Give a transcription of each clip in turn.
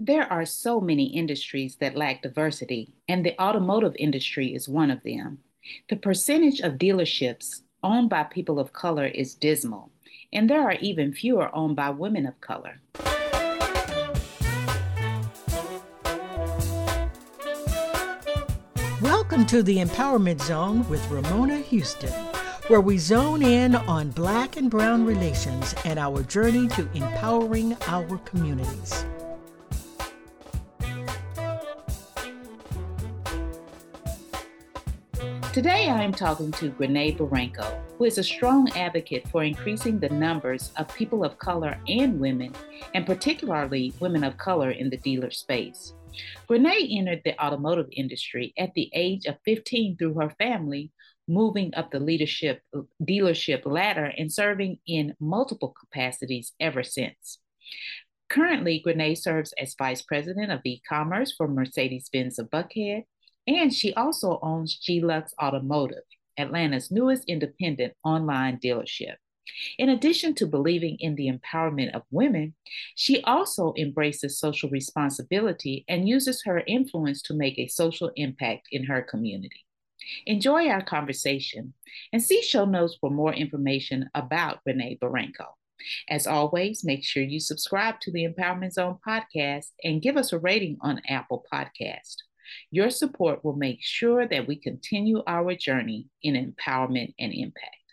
There are so many industries that lack diversity, and the automotive industry is one of them. The percentage of dealerships owned by people of color is dismal, and there are even fewer owned by women of color. Welcome to the Empowerment Zone with Ramona Houston, where we zone in on Black and Brown relations and our journey to empowering our communities. Today, I am talking to Grené Baranco, who is a strong advocate for increasing the numbers of people of color and women, and particularly women of color in the dealer space. Grené entered the automotive industry at the age of 15 through her family, moving up the leadership dealership ladder and serving in multiple capacities ever since. Currently, Grené serves as Vice President of e-commerce for Mercedes-Benz of Buckhead and she also owns G-Lux Automotive, Atlanta's newest independent online dealership. In addition to believing in the empowerment of women, she also embraces social responsibility and uses her influence to make a social impact in her community. Enjoy our conversation and see show notes for more information about Renee Baranco. As always, make sure you subscribe to the Empowerment Zone podcast and give us a rating on Apple Podcast. Your support will make sure that we continue our journey in empowerment and impact.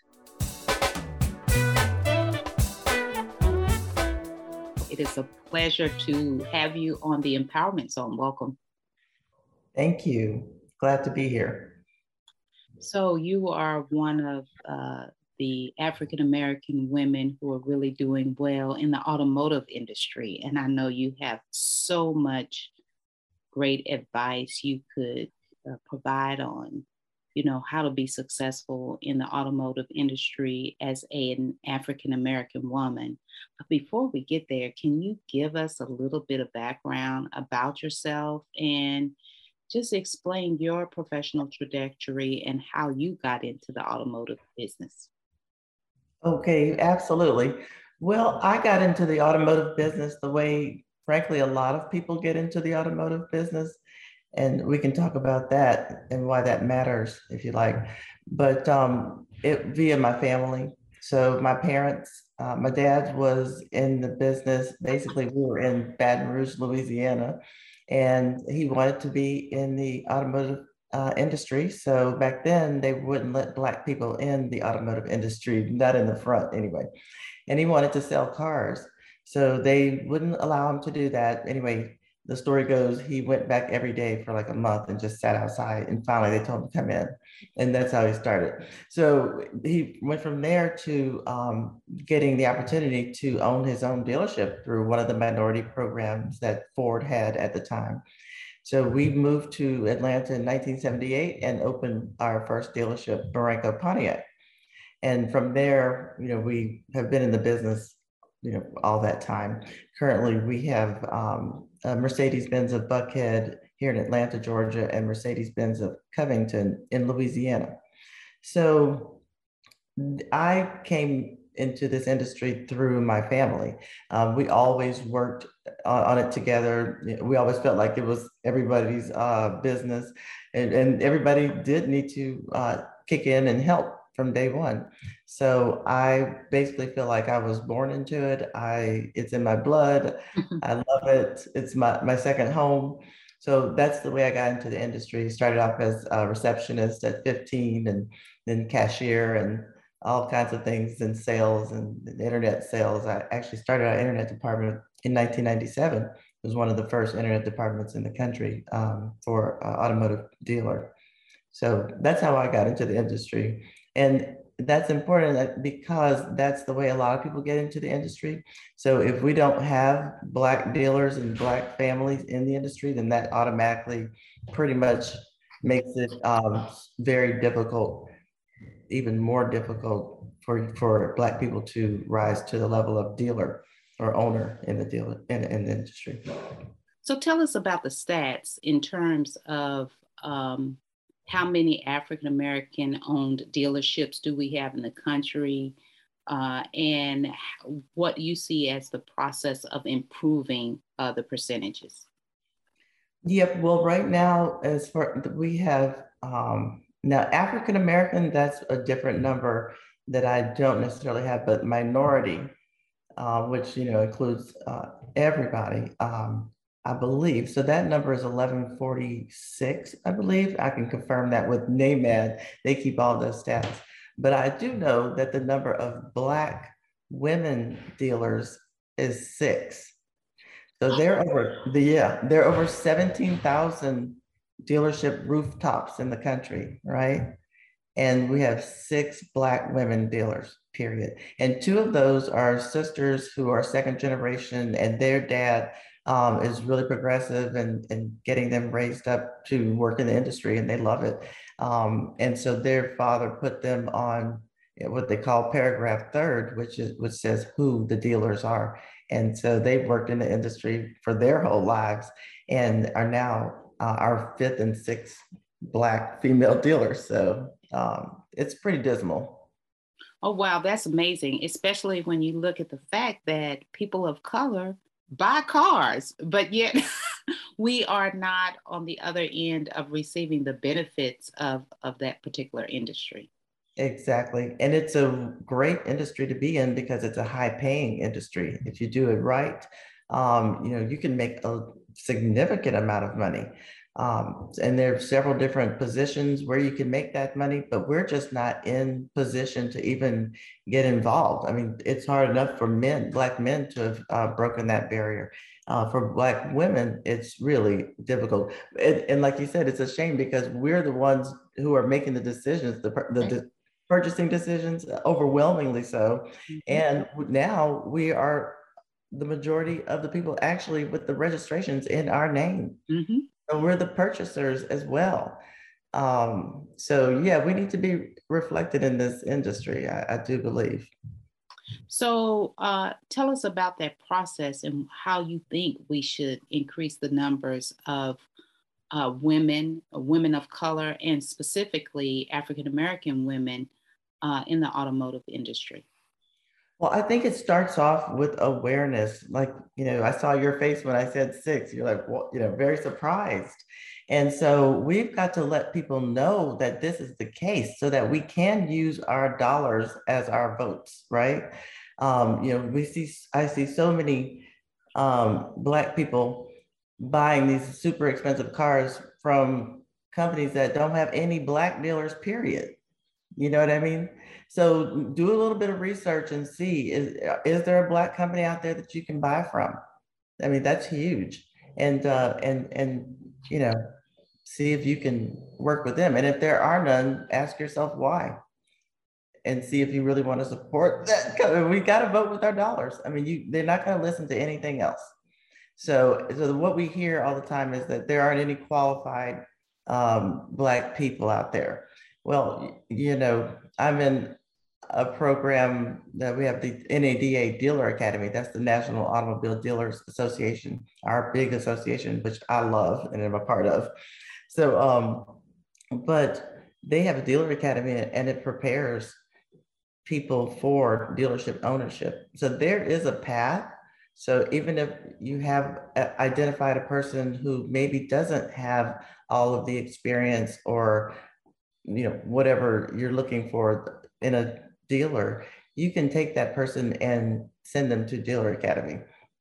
It is a pleasure to have you on the Empowerment Zone. Welcome. Thank you. Glad to be here. So, you are one of uh, the African American women who are really doing well in the automotive industry. And I know you have so much great advice you could uh, provide on you know how to be successful in the automotive industry as a, an african american woman. But before we get there can you give us a little bit of background about yourself and just explain your professional trajectory and how you got into the automotive business? Okay absolutely. Well i got into the automotive business the way frankly, a lot of people get into the automotive business. And we can talk about that and why that matters, if you like. But um, it via my family. So my parents, uh, my dad was in the business. Basically, we were in Baton Rouge, Louisiana, and he wanted to be in the automotive uh, industry. So back then, they wouldn't let Black people in the automotive industry, not in the front anyway. And he wanted to sell cars. So they wouldn't allow him to do that. Anyway, the story goes he went back every day for like a month and just sat outside. And finally, they told him to come in. And that's how he started. So he went from there to um, getting the opportunity to own his own dealership through one of the minority programs that Ford had at the time. So we moved to Atlanta in 1978 and opened our first dealership, Baranco Pontiac. And from there, you know, we have been in the business you know, all that time. Currently, we have um, Mercedes-Benz of Buckhead here in Atlanta, Georgia, and Mercedes-Benz of Covington in Louisiana. So I came into this industry through my family. Um, we always worked on, on, it together. We always felt like it was everybody's uh, business, and, and, everybody did need to uh, kick in and help from day one. So I basically feel like I was born into it. I it's in my blood. I love it. It's my my second home. So that's the way I got into the industry. Started off as a receptionist at 15 and then cashier and all kinds of things in sales and internet sales. I actually started our internet department in 1997. It was one of the first internet departments in the country um, for uh, automotive dealer. So that's how I got into the industry. And that's important because that's the way a lot of people get into the industry. So if we don't have black dealers and black families in the industry, then that automatically pretty much makes it um, very difficult, even more difficult for, for black people to rise to the level of dealer or owner in the dealer in, in the industry. So tell us about the stats in terms of um, how many African American owned dealerships do we have in the country? uh, and what you see as the process of improving uh, the percentages. Yep. Well, right now, as far we have um, now African American, that's a different number that I don't necessarily have, but minority, uh, which you know includes uh, everybody. Um, I believe. So that number is 1146, I believe. I can confirm that with NAMAD. They keep all those stats. But I do know that the number of Black women dealers is six. So they're over the yeah, they're over 17,000 dealership rooftops in the country, right? And we have six Black women dealers, period. And two of those are sisters who are second generation, and their dad um, is really progressive and, and getting them raised up to work in the industry, and they love it. Um, and so their father put them on what they call paragraph third, which is which says who the dealers are. And so they've worked in the industry for their whole lives and are now uh, our fifth and sixth black female dealers. So um, it's pretty dismal. Oh wow, that's amazing, especially when you look at the fact that people of color buy cars, but yet we are not on the other end of receiving the benefits of, of that particular industry. Exactly. And it's a great industry to be in because it's a high paying industry. If you do it right, um, you know, you can make a significant amount of money. Um, and there are several different positions where you can make that money, but we're just not in position to even get involved. I mean, it's hard enough for men, Black men, to have uh, broken that barrier. Uh, for Black women, it's really difficult. And, and, like you said, it's a shame because we're the ones who are making the decisions, the, the, the purchasing decisions, overwhelmingly so. Mm-hmm. And now we are the majority of the people actually with the registrations in our name. Mm-hmm and we're the purchasers as well. Um, so yeah, we need to be reflected in this industry. I, I do believe. So uh, tell us about that process and how you think we should increase the numbers of uh, women, women of color, and specifically African American women uh, in the automotive industry. Well, I think it starts off with awareness. Like, you know, I saw your face when I said six. You're like, well, you know, very surprised. And so we've got to let people know that this is the case so that we can use our dollars as our votes, right? Um, you know, we see, I see so many um, Black people buying these super expensive cars from companies that don't have any Black dealers, period. You know what I mean? So do a little bit of research and see is is there a black company out there that you can buy from? I mean, that's huge. And uh, and and you know, see if you can work with them. And if there are none, ask yourself why. And see if you really want to support that. We got to vote with our dollars. I mean, you they're not going to listen to anything else. So, so what we hear all the time is that there aren't any qualified um, black people out there. Well, you know, I'm in a program that we have the NADA Dealer Academy. That's the National Automobile Dealers Association, our big association, which I love and am a part of. So, um, but they have a dealer academy and it prepares people for dealership ownership. So there is a path. So even if you have identified a person who maybe doesn't have all of the experience or you know whatever you're looking for in a dealer, you can take that person and send them to Dealer Academy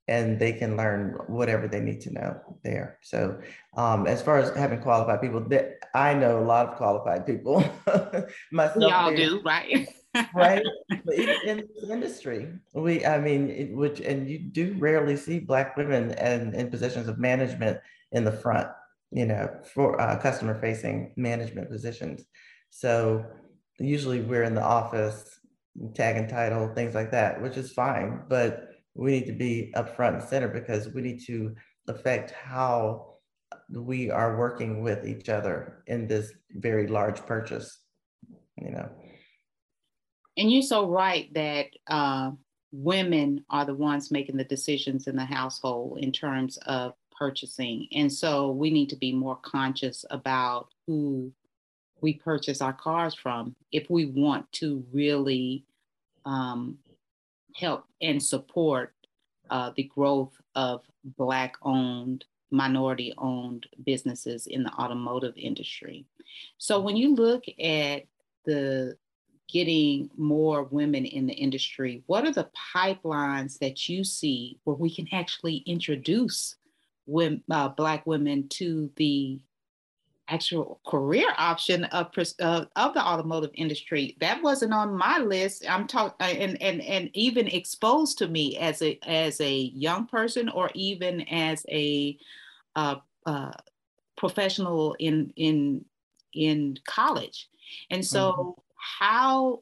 and they can learn whatever they need to know there. So, um, as far as having qualified people, that I know a lot of qualified people. Myself, y'all do, right? right. But in this industry, we, I mean, it, which, and you do rarely see Black women and in positions of management in the front, you know, for uh, customer facing management positions. So, usually we're in the office tag and title, things like that, which is fine. But we need to be up front and center because we need to affect how we are working with each other in this very large purchase, you know. And you're so right that uh, women are the ones making the decisions in the household in terms of purchasing. And so we need to be more conscious about who we purchase our cars from if we want to really um, help and support uh, the growth of Black owned, minority owned businesses in the automotive industry. So when you look at the getting more women in the industry, what are the pipelines that you see where we can actually introduce women, uh, Black women to the actual career option of, uh, of the automotive industry? That wasn't on my list. I'm talking uh, and, and, and even exposed to me as a, as a young person or even as a uh, uh, professional in, in, in college. And so mm-hmm how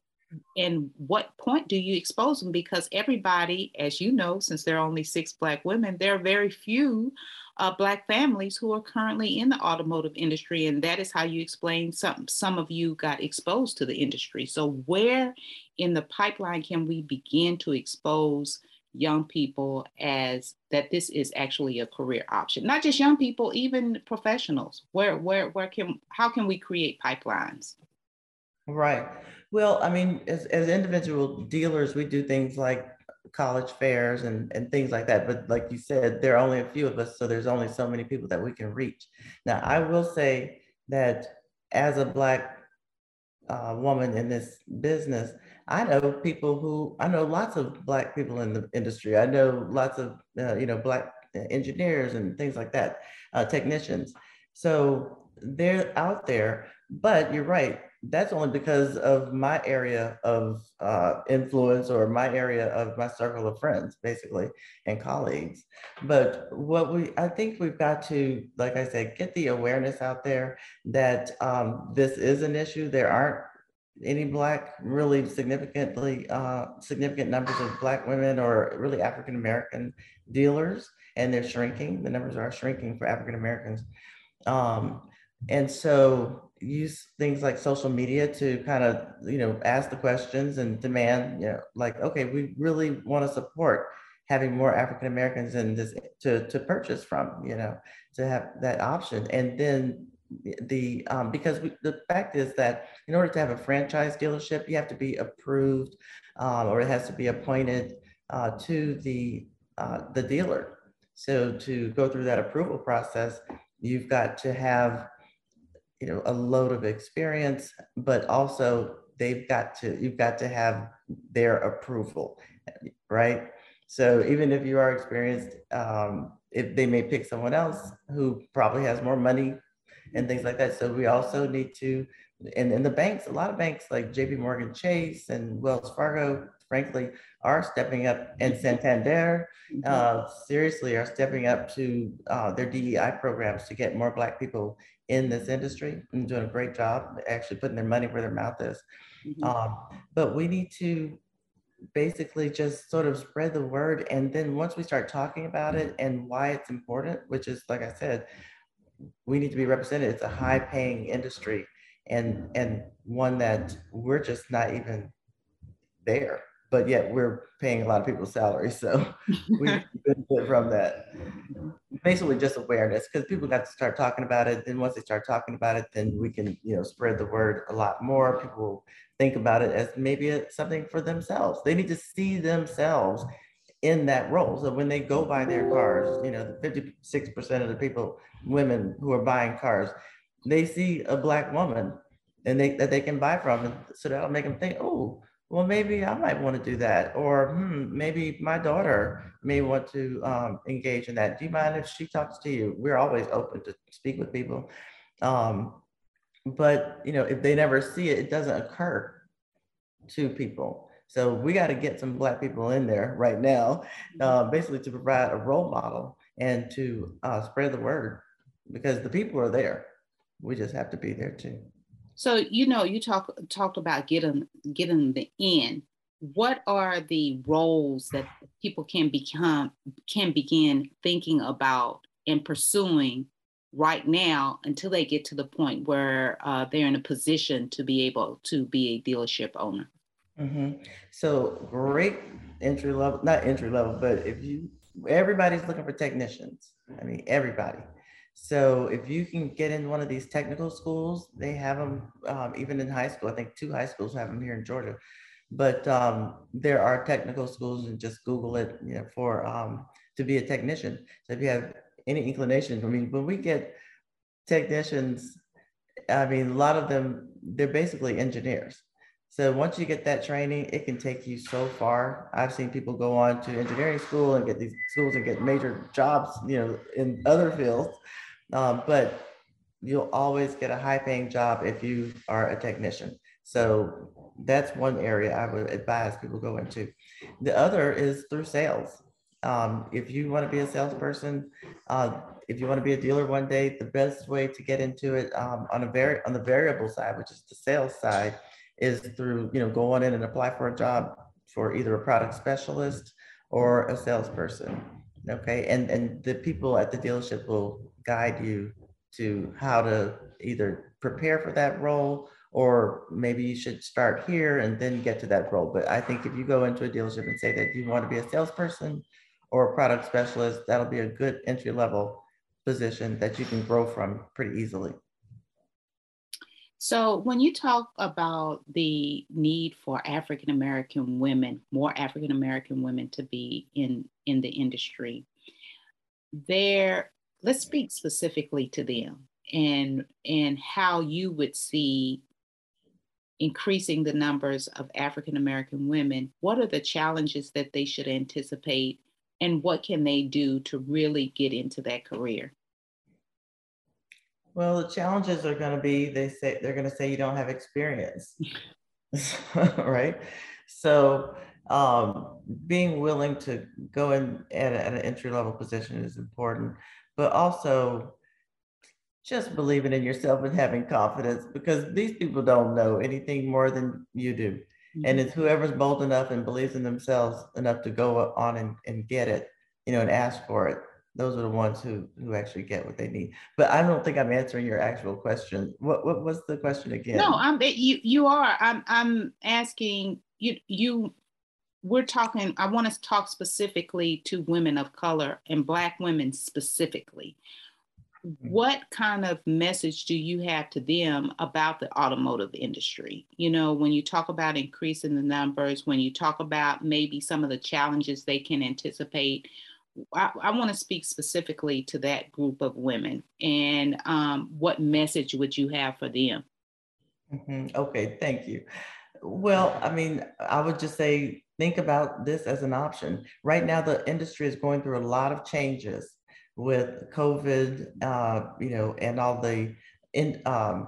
and what point do you expose them? Because everybody, as you know, since there are only six Black women, there are very few uh, Black families who are currently in the automotive industry. And that is how you explain some, some of you got exposed to the industry. So, where in the pipeline can we begin to expose young people as that this is actually a career option? Not just young people, even professionals. Where, where, where can, how can we create pipelines? Right. Well, I mean, as, as individual dealers, we do things like college fairs and, and things like that. But like you said, there are only a few of us, so there's only so many people that we can reach. Now, I will say that as a Black uh, woman in this business, I know people who, I know lots of Black people in the industry. I know lots of, uh, you know, Black engineers and things like that, uh, technicians. So they're out there, but you're right that's only because of my area of uh, influence or my area of my circle of friends, basically, and colleagues. But what we, I think we've got to, like I said, get the awareness out there that um, this is an issue. There aren't any black, really significantly uh, significant numbers of black women or really African American dealers, and they're shrinking. The numbers are shrinking for African Americans. Um, and so use things like social media to kind of you know ask the questions and demand you know like okay we really want to support having more african americans in this to to purchase from you know to have that option. And then the um, because we, the fact is that in order to have a franchise dealership you have to be approved um, or it has to be appointed uh, to the uh, the dealer. So to go through that approval process you've got to have you know a load of experience but also they've got to you've got to have their approval right? So even if you are experienced um, if they may pick someone else who probably has more money and things like that. So we also need to and in the banks a lot of banks like jp morgan chase and wells fargo frankly are stepping up and santander mm-hmm. uh, seriously are stepping up to uh, their dei programs to get more black people in this industry and doing a great job actually putting their money where their mouth is. Mm-hmm. Um, but we need to basically just sort of spread the word. And then once we start talking about it and why it's important, which is, like I said, we need to be represented. It's a high paying industry and, and one that we're just not even there but yet we're paying a lot of people's salaries. So we benefit from that. Basically just awareness because people got to start talking about it. Then once they start talking about it, then we can, you know, spread the word a lot more. People think about it as maybe a, something for themselves. They need to see themselves in that role. So when they go buy their cars, you know, 56% of the people, women who are buying cars, they see a black woman and they that they can buy from. And so that'll make them think, oh, well, maybe I might want to do that. Or hmm, maybe my daughter may want to um, engage in that. Do you mind if she talks to you? We're always open to speak with people. Um, but, you know, if they never see it, it doesn't occur to people. So we got to get some Black people in there right now, uh, basically to provide a role model and to uh, spread the word because the people are there. We just have to be there too. So you know, you talk talked about getting getting the in. What are the roles that people can become can begin thinking about and pursuing right now until they get to the point where uh, they're in a position to be able to be a dealership owner? Mm-hmm. So great entry level, not entry level, but if you everybody's looking for technicians. I mean, everybody. So if you can get in one of these technical schools, they have them um, even in high school. I think two high schools have them here in Georgia. but um, there are technical schools and just Google it, you know, for um, to be a technician. So if you have any inclination, I mean, when we get technicians, I mean, a lot of them, they're basically engineers. So once you get that training, it can take you so far. I've seen people go on to engineering school and get these schools and get major jobs, you know, in other fields. Um, but you'll always get a high paying job if you are a technician. So that's one area I would advise people go into. The other is through sales. Um, if you want to be a salesperson, uh, if you want to be a dealer one day, the best way to get into it um, on a very on the variable side, which is the sales side, is through you know going in and apply for a job for either a product specialist or a salesperson. Okay, and and the people at the dealership will guide you to how to either prepare for that role or maybe you should start here and then get to that role. But I think if you go into a dealership and say that you want to be a salesperson or a product specialist, that'll be a good entry level position that you can grow from pretty easily. So, when you talk about the need for African American women, more African American women to be in in the industry, there, let's speak specifically to them and and how you would see increasing the numbers of African American women, what are the challenges that they should anticipate and what can they do to really get into that career? Well, the challenges are going to be they say they're going to say you don't have experience. right? So, um, being willing to go in at, at an entry level position is important, but also just believing in yourself and having confidence because these people don't know anything more than you do. Mm-hmm. And it's whoever's bold enough and believes in themselves enough to go on and, and get it, you know, and ask for it. Those are the ones who who actually get what they need. But I don't think I'm answering your actual question. What what was the question again? No, I'm you you are. I'm I'm asking you you we're talking I want to talk specifically to women of color and black women specifically Mm-hmm. what kind of message do you have to them about the automotive industry? You know, when you talk about increasing the numbers, when you talk about maybe some of the challenges they can anticipate, I, I want to speak specifically to that group of women and um, what message would you have for them? Mm-hmm. Okay, thank you. Well, I mean, I would just say think about this as an option. Right now, the industry is going through a lot of changes with COVID, uh, you know, and all the in, um,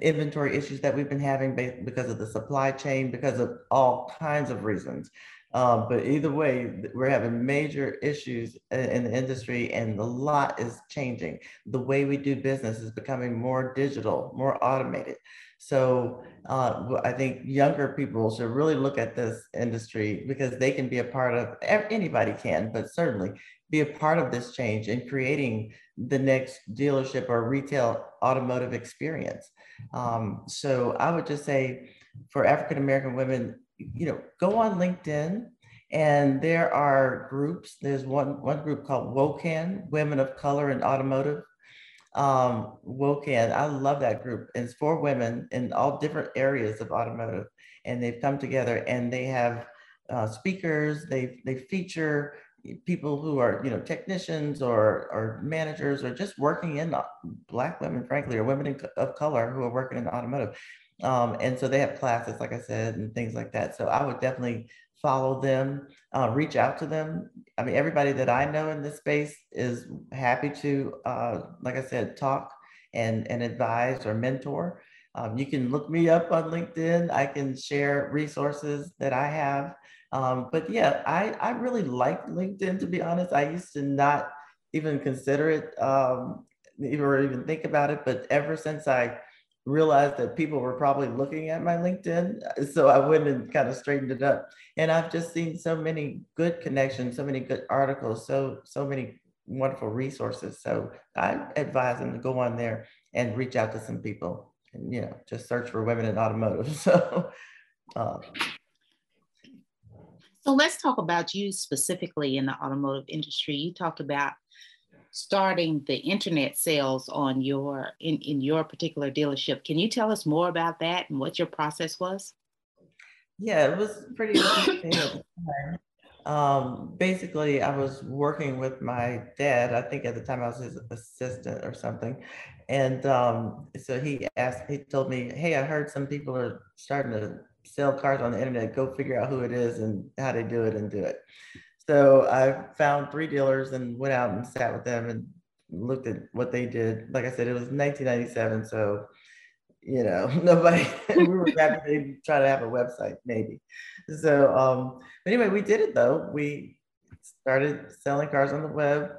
inventory issues that we've been having because of the supply chain, because of all kinds of reasons. Um, but either way, we're having major issues in the industry, and a lot is changing. The way we do business is becoming more digital, more automated. So uh, I think younger people should really look at this industry because they can be a part of. Anybody can, but certainly be a part of this change in creating the next dealership or retail automotive experience. Um, so I would just say for African American women, you know, go on LinkedIn and there are groups. There's one one group called WOCAN, Women of Color in Automotive. Um, WOCAN, I love that group. And it's for women in all different areas of automotive. And they've come together and they have uh, speakers, they, they feature people who are you know technicians or or managers or just working in black women frankly or women of color who are working in automotive um, and so they have classes like i said and things like that so i would definitely follow them uh, reach out to them i mean everybody that i know in this space is happy to uh, like i said talk and and advise or mentor um, you can look me up on linkedin i can share resources that i have um, but yeah, I, I really like LinkedIn, to be honest. I used to not even consider it um, or even think about it. But ever since I realized that people were probably looking at my LinkedIn, so I went and kind of straightened it up. And I've just seen so many good connections, so many good articles, so so many wonderful resources. So I advise them to go on there and reach out to some people and you know just search for women in automotive. So uh, so let's talk about you specifically in the automotive industry. You talked about starting the internet sales on your in, in your particular dealership. Can you tell us more about that and what your process was? Yeah, it was pretty. Um, basically, I was working with my dad. I think at the time I was his assistant or something. And um, so he asked, he told me, Hey, I heard some people are starting to sell cars on the internet. Go figure out who it is and how they do it and do it. So I found three dealers and went out and sat with them and looked at what they did. Like I said, it was 1997. So you know, nobody, we were happy to try to have a website maybe. So, um, anyway, we did it though. We started selling cars on the web.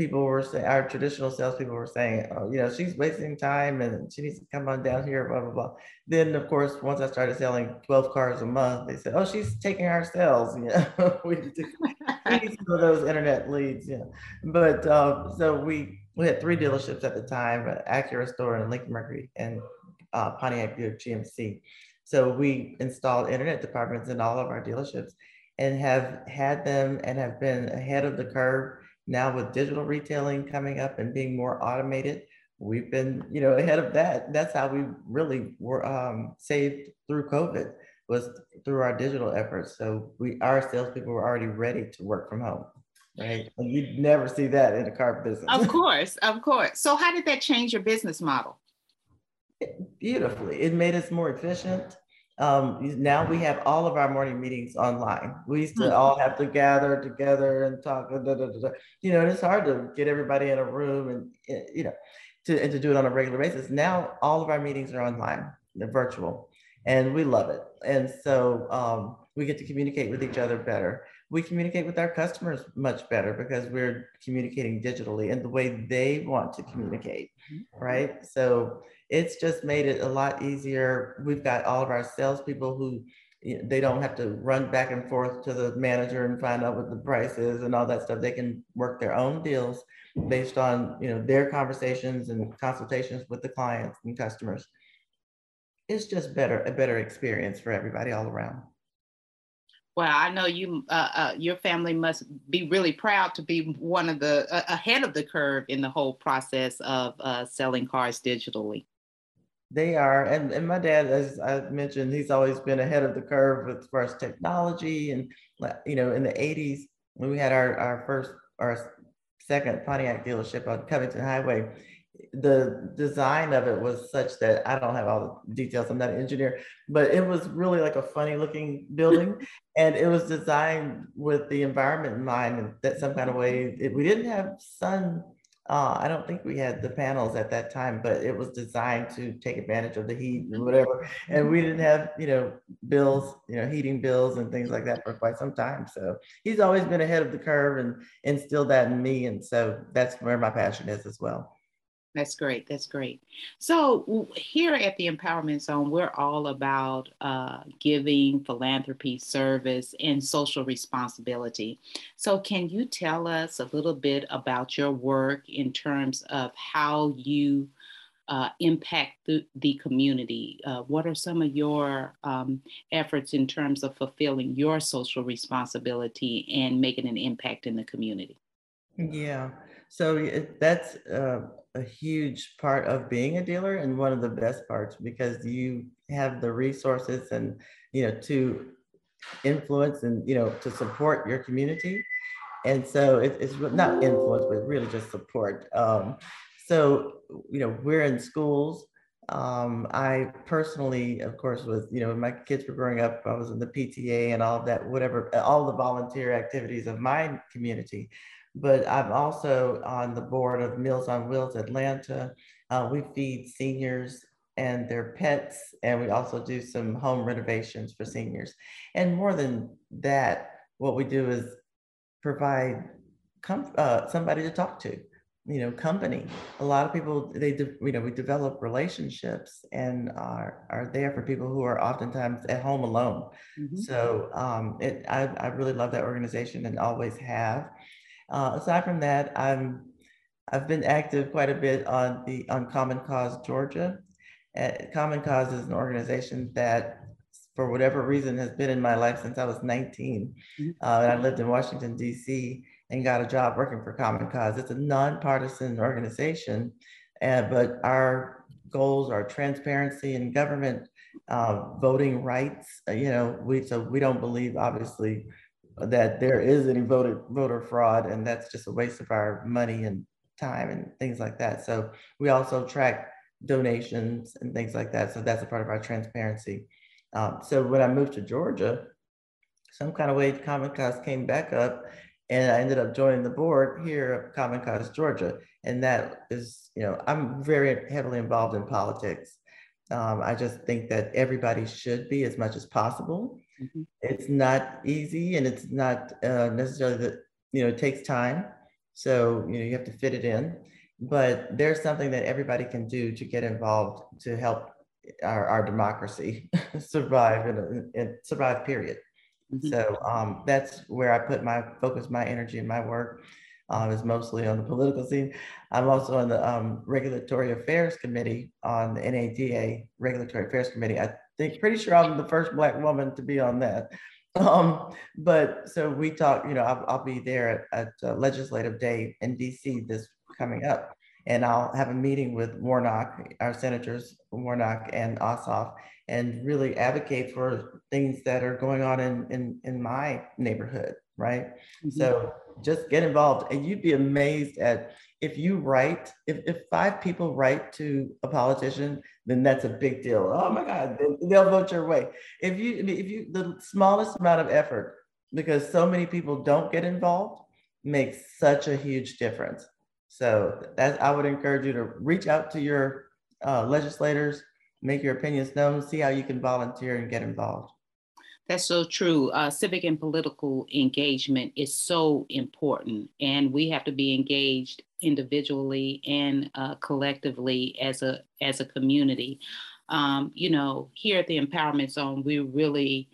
People were saying, our traditional salespeople were saying, oh, you know, she's wasting time and she needs to come on down here, blah, blah, blah. Then, of course, once I started selling 12 cars a month, they said, oh, she's taking our sales. You know, we, need some of those internet leads. Yeah. But uh, so we, we had three dealerships at the time, Acura store and Lincoln Mercury. And uh, Pontiac Buick GMC. So we installed internet departments in all of our dealerships and have had them and have been ahead of the curve now with digital retailing coming up and being more automated. We've been, you know, ahead of that. That's how we really were um, saved through COVID was through our digital efforts. So we, our salespeople were already ready to work from home right? And you'd never see that in a car business. Of course, of course. So how did that change your business model? beautifully. It made us more efficient. Um, now we have all of our morning meetings online. We used to mm-hmm. all have to gather together and talk. Da, da, da, you know, it's hard to get everybody in a room and eh, you know to and to do it on a regular basis. Now all of our meetings are online, they're virtual, and we love it. And so um, we get to communicate with each other better. We communicate with our customers much better because we're communicating digitally and the way they want to communicate, mm-hmm. right? So it's just made it a lot easier. We've got all of our salespeople who they don't have to run back and forth to the manager and find out what the price is and all that stuff. They can work their own deals based on you know their conversations and consultations with the clients and customers. It's just better a better experience for everybody all around. Well, I know you, uh, uh, your family must be really proud to be one of the uh, ahead of the curve in the whole process of uh, selling cars digitally. They are, and, and my dad, as I mentioned, he's always been ahead of the curve with first technology. And you know, in the '80s, when we had our our first our second Pontiac dealership on Covington Highway, the design of it was such that I don't have all the details. I'm not an engineer, but it was really like a funny looking building, and it was designed with the environment in mind. And that some kind of way, it, we didn't have sun uh, I don't think we had the panels at that time, but it was designed to take advantage of the heat and whatever. And we didn't have, you know, bills, you know, heating bills and things like that for quite some time. So he's always been ahead of the curve and instilled that in me. And so that's where my passion is as well. That's great. That's great. So, here at the Empowerment Zone, we're all about uh, giving, philanthropy, service, and social responsibility. So, can you tell us a little bit about your work in terms of how you uh, impact the, the community? Uh, what are some of your um, efforts in terms of fulfilling your social responsibility and making an impact in the community? Yeah. So that's uh, a huge part of being a dealer and one of the best parts because you have the resources and you know to influence and you know to support your community. And so it, it's not influence but really just support. Um, so you know we're in schools. Um, i personally of course was you know my kids were growing up i was in the pta and all of that whatever all the volunteer activities of my community but I'm also on the board of Meals on Wheels Atlanta. Uh, we feed seniors and their pets, and we also do some home renovations for seniors. And more than that, what we do is provide com- uh, somebody to talk to, you know, company. A lot of people, they, de- you know, we develop relationships and are, are there for people who are oftentimes at home alone. Mm-hmm. So um, it, I, I really love that organization and always have. Uh, aside from that, I'm I've been active quite a bit on the on Common Cause Georgia. Uh, Common Cause is an organization that, for whatever reason, has been in my life since I was 19. Mm-hmm. Uh, and I lived in Washington D.C. and got a job working for Common Cause. It's a nonpartisan organization And, but our goals are transparency in government, uh, voting rights. Uh, you know, we so we don't believe obviously that there is any voter voter fraud, and that's just a waste of our money and time and things like that. So we also track donations and things like that. So that's a part of our transparency. Um, so when I moved to Georgia, some kind of way Common Cause came back up and I ended up joining the board here of Common Cause Georgia. And that is, you know, I'm very heavily involved in politics. Um, I just think that everybody should be as much as possible. Mm-hmm. It's not easy and it's not uh, necessarily that, you know, it takes time. So, you know, you have to fit it in. But there's something that everybody can do to get involved to help our, our democracy survive and survive, period. Mm-hmm. So um, that's where I put my focus, my energy, and my work um, is mostly on the political scene. I'm also on the um, Regulatory Affairs Committee on the NADA Regulatory Affairs Committee. I think pretty sure I'm the first Black woman to be on that. Um, but so we talk, you know, I'll, I'll be there at, at uh, Legislative Day in DC this coming up. And I'll have a meeting with Warnock, our senators, Warnock and Ossoff, and really advocate for things that are going on in, in, in my neighborhood, right? Mm-hmm. So just get involved. And you'd be amazed at if you write, if, if five people write to a politician, then that's a big deal. Oh my God, they'll vote your way. If you, if you, the smallest amount of effort, because so many people don't get involved, makes such a huge difference. So that I would encourage you to reach out to your uh, legislators, make your opinions known, see how you can volunteer and get involved. That's so true. Uh, civic and political engagement is so important, and we have to be engaged individually and uh, collectively as a as a community. Um, you know, here at the Empowerment Zone, we really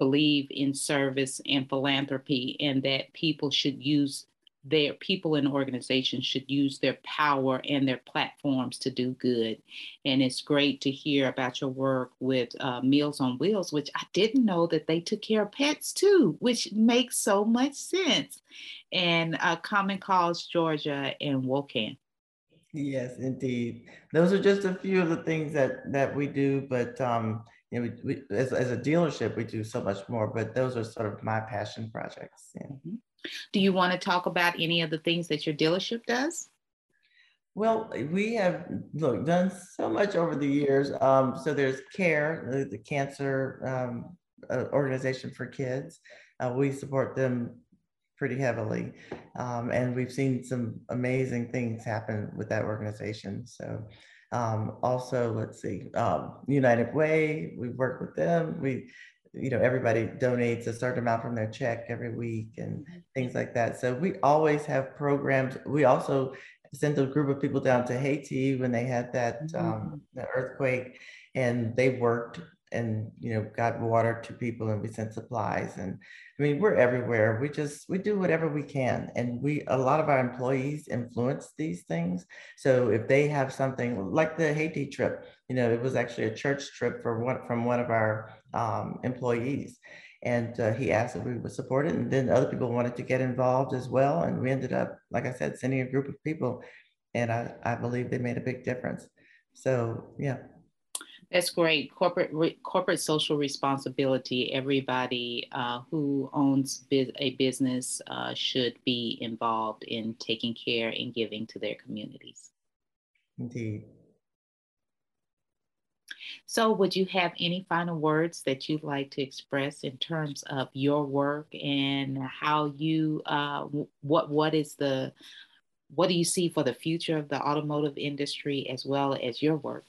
believe in service and philanthropy, and that people should use their people and organizations should use their power and their platforms to do good. And it's great to hear about your work with uh, Meals on Wheels, which I didn't know that they took care of pets too, which makes so much sense. And uh, Common Cause Georgia and WOCAN. Yes, indeed. Those are just a few of the things that that we do, but um, you know, we, we, as, as a dealership, we do so much more. But those are sort of my passion projects. Yeah. Mm-hmm. Do you want to talk about any of the things that your dealership does? Well, we have look done so much over the years. Um, so there's CARE, the, the cancer um, uh, organization for kids. Uh, we support them pretty heavily, um, and we've seen some amazing things happen with that organization. So um, also, let's see, um, United Way, we work with them. We you know, everybody donates a certain amount from their check every week and things like that. So we always have programs. We also sent a group of people down to Haiti when they had that mm-hmm. um, the earthquake, and they worked and you know got water to people and we sent supplies and i mean we're everywhere we just we do whatever we can and we a lot of our employees influence these things so if they have something like the haiti trip you know it was actually a church trip for one from one of our um, employees and uh, he asked if we would support it and then other people wanted to get involved as well and we ended up like i said sending a group of people and i, I believe they made a big difference so yeah that's great. Corporate re, corporate social responsibility. Everybody uh, who owns a business uh, should be involved in taking care and giving to their communities. Indeed. So, would you have any final words that you'd like to express in terms of your work and how you, uh, what what is the, what do you see for the future of the automotive industry as well as your work?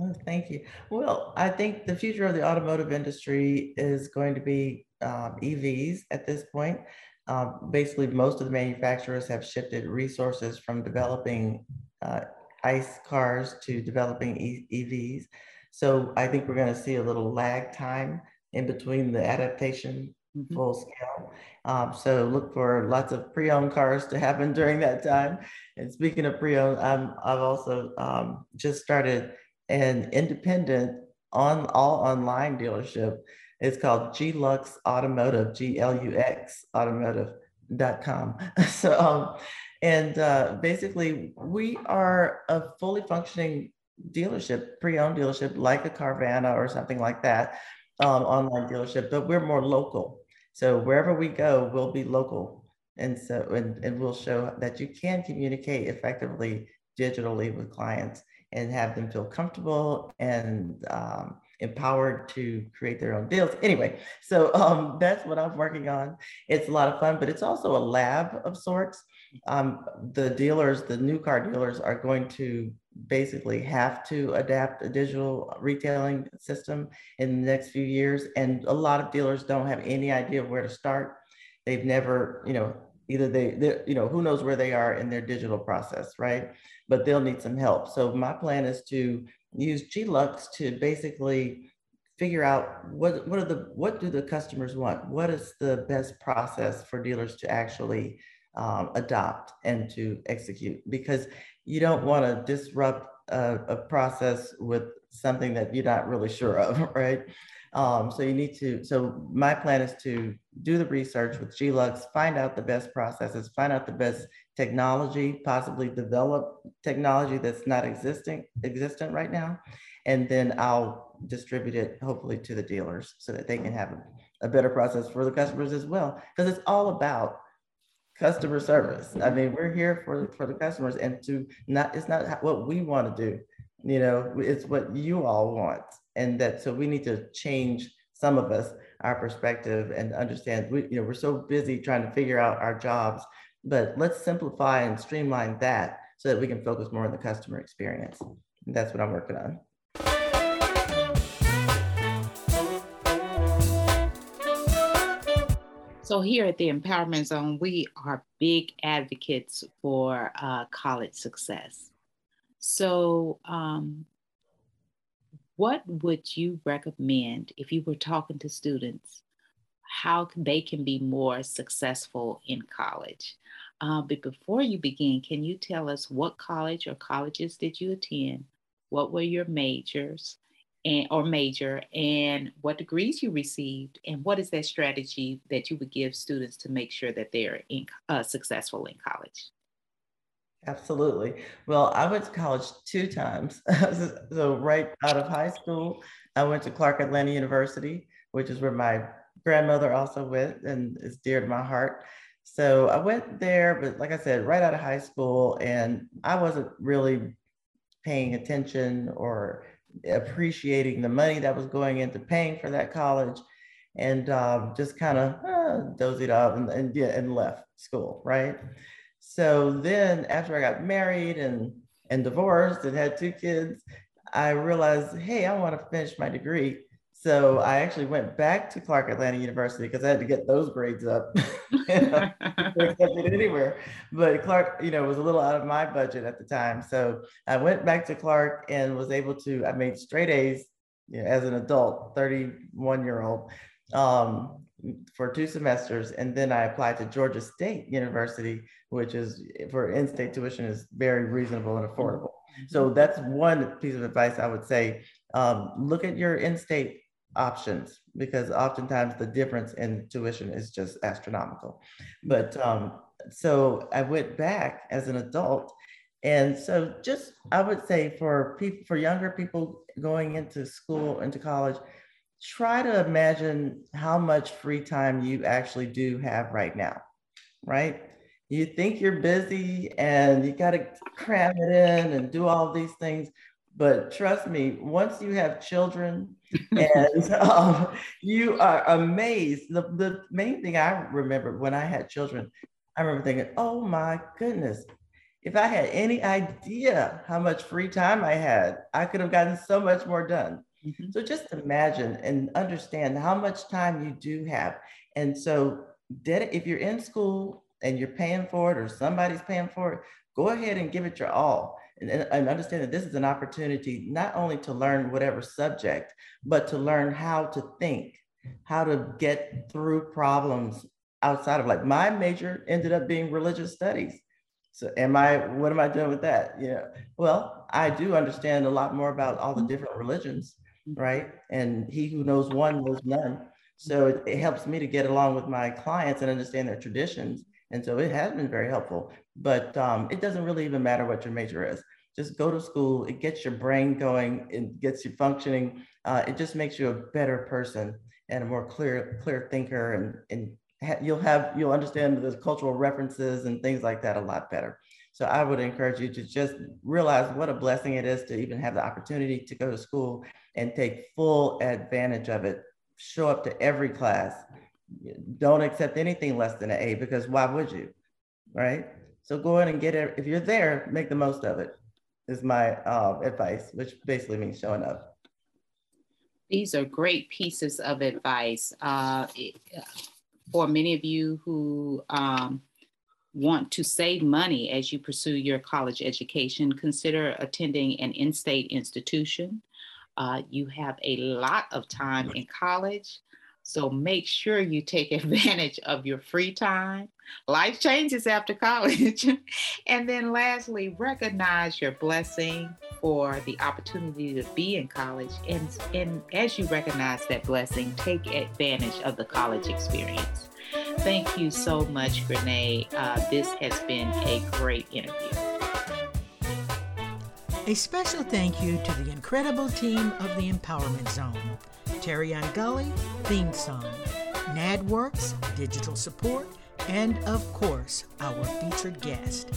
Oh, thank you. Well, I think the future of the automotive industry is going to be um, EVs at this point. Um, basically, most of the manufacturers have shifted resources from developing uh, ICE cars to developing e- EVs. So I think we're going to see a little lag time in between the adaptation mm-hmm. full scale. Um, so look for lots of pre-owned cars to happen during that time. And speaking of pre-owned, I'm, I've also um, just started an independent on all online dealership. It's called Glux Automotive, G L U X Automotive.com. so, um, And uh, basically, we are a fully functioning dealership, pre-owned dealership, like a Carvana or something like that, um, online dealership, but we're more local. So wherever we go, we'll be local. And so, and, and we'll show that you can communicate effectively digitally with clients and have them feel comfortable and um, empowered to create their own deals. Anyway, so um, that's what I'm working on. It's a lot of fun, but it's also a lab of sorts. Um, the dealers, the new car dealers, are going to basically have to adapt a digital retailing system in the next few years. And a lot of dealers don't have any idea where to start. They've never, you know, either they, you know, who knows where they are in their digital process, right? But they'll need some help. So my plan is to use G Lux to basically figure out what what are the what do the customers want? What is the best process for dealers to actually um, adopt and to execute? Because you don't want to disrupt a, a, process with something that you're not really sure of, right? Um, so you need to. So my plan is to do the research with G Lux, find out the best processes, find out the best technology, possibly develop technology that's not existing existent right now, and then I'll distribute it hopefully to the dealers so that they can have a, a better process for the customers as well. Because it's all about customer service. I mean, we're here for for the customers, and to not it's not what we want to do. You know, it's what you all want, and that so we need to change some of us our perspective and understand we you know we're so busy trying to figure out our jobs but let's simplify and streamline that so that we can focus more on the customer experience. And that's what I'm working on. So, here at the Empowerment Zone, we are big advocates for uh, college success. So, um, what would you recommend if you were talking to students how they can be more successful in college? Uh, but before you begin, can you tell us what college or colleges did you attend? What were your majors and or major and what degrees you received? And what is that strategy that you would give students to make sure that they're in, uh, successful in college? Absolutely. Well, I went to college two times. so right out of high school, I went to Clark Atlanta University, which is where my grandmother also went and is dear to my heart. So I went there, but like I said, right out of high school, and I wasn't really paying attention or appreciating the money that was going into paying for that college, and um, just kind of uh, dozied off and, and, yeah, and left school, right? So then after I got married and and divorced and had two kids, I realized, hey, I want to finish my degree. So I actually went back to Clark Atlanta University because I had to get those grades up. To accepted anywhere. But Clark, you know, was a little out of my budget at the time. So I went back to Clark and was able to, I made straight A's you know, as an adult, 31 year old, um, for two semesters. And then I applied to Georgia State University, which is for in-state tuition is very reasonable and affordable. So that's one piece of advice I would say. Um, look at your in-state options because oftentimes the difference in tuition is just astronomical. But um, so I went back as an adult. And so just I would say for people for younger people going into school, into college, try to imagine how much free time you actually do have right now, right? You think you're busy and you got to cram it in and do all these things. But trust me, once you have children and um, you are amazed. The, the main thing I remember when I had children, I remember thinking, oh my goodness, if I had any idea how much free time I had, I could have gotten so much more done. Mm-hmm. So just imagine and understand how much time you do have. And so, if you're in school and you're paying for it or somebody's paying for it, go ahead and give it your all and, and understand that this is an opportunity not only to learn whatever subject, but to learn how to think, how to get through problems outside of like my major ended up being religious studies. So am I, what am I doing with that? Yeah. Well, I do understand a lot more about all the mm-hmm. different religions, mm-hmm. right? And he who knows one knows none. So it, it helps me to get along with my clients and understand their traditions And so it has been very helpful, but um, it doesn't really even matter what your major is. Just go to school. It gets your brain going. It gets you functioning. Uh, it just makes you a better person and a more clear, clear thinker. And, and you'll have, you'll understand the cultural references and things like that a lot better. So I would encourage you to just realize what a blessing it is to even have the opportunity to go to school and take full advantage of it. Show up to every class. Don't accept anything less than an A because why would you? Right? So go in and get it. If you're there, make the most of it, is my uh, advice, which basically means showing up. These are great pieces of advice. Uh, for many of you who um, want to save money as you pursue your college education, consider attending an in state institution. Uh, you have a lot of time in college, so make sure you take advantage of your free time. Life changes after college. and then lastly, recognize your blessing for the opportunity to be in college. And, and as you recognize that blessing, take advantage of the college experience. Thank you so much, Grené. Uh, this has been a great interview. A special thank you to the incredible team of the Empowerment Zone. Terry Gully, theme song, NADWorks, digital support, and of course, our featured guest.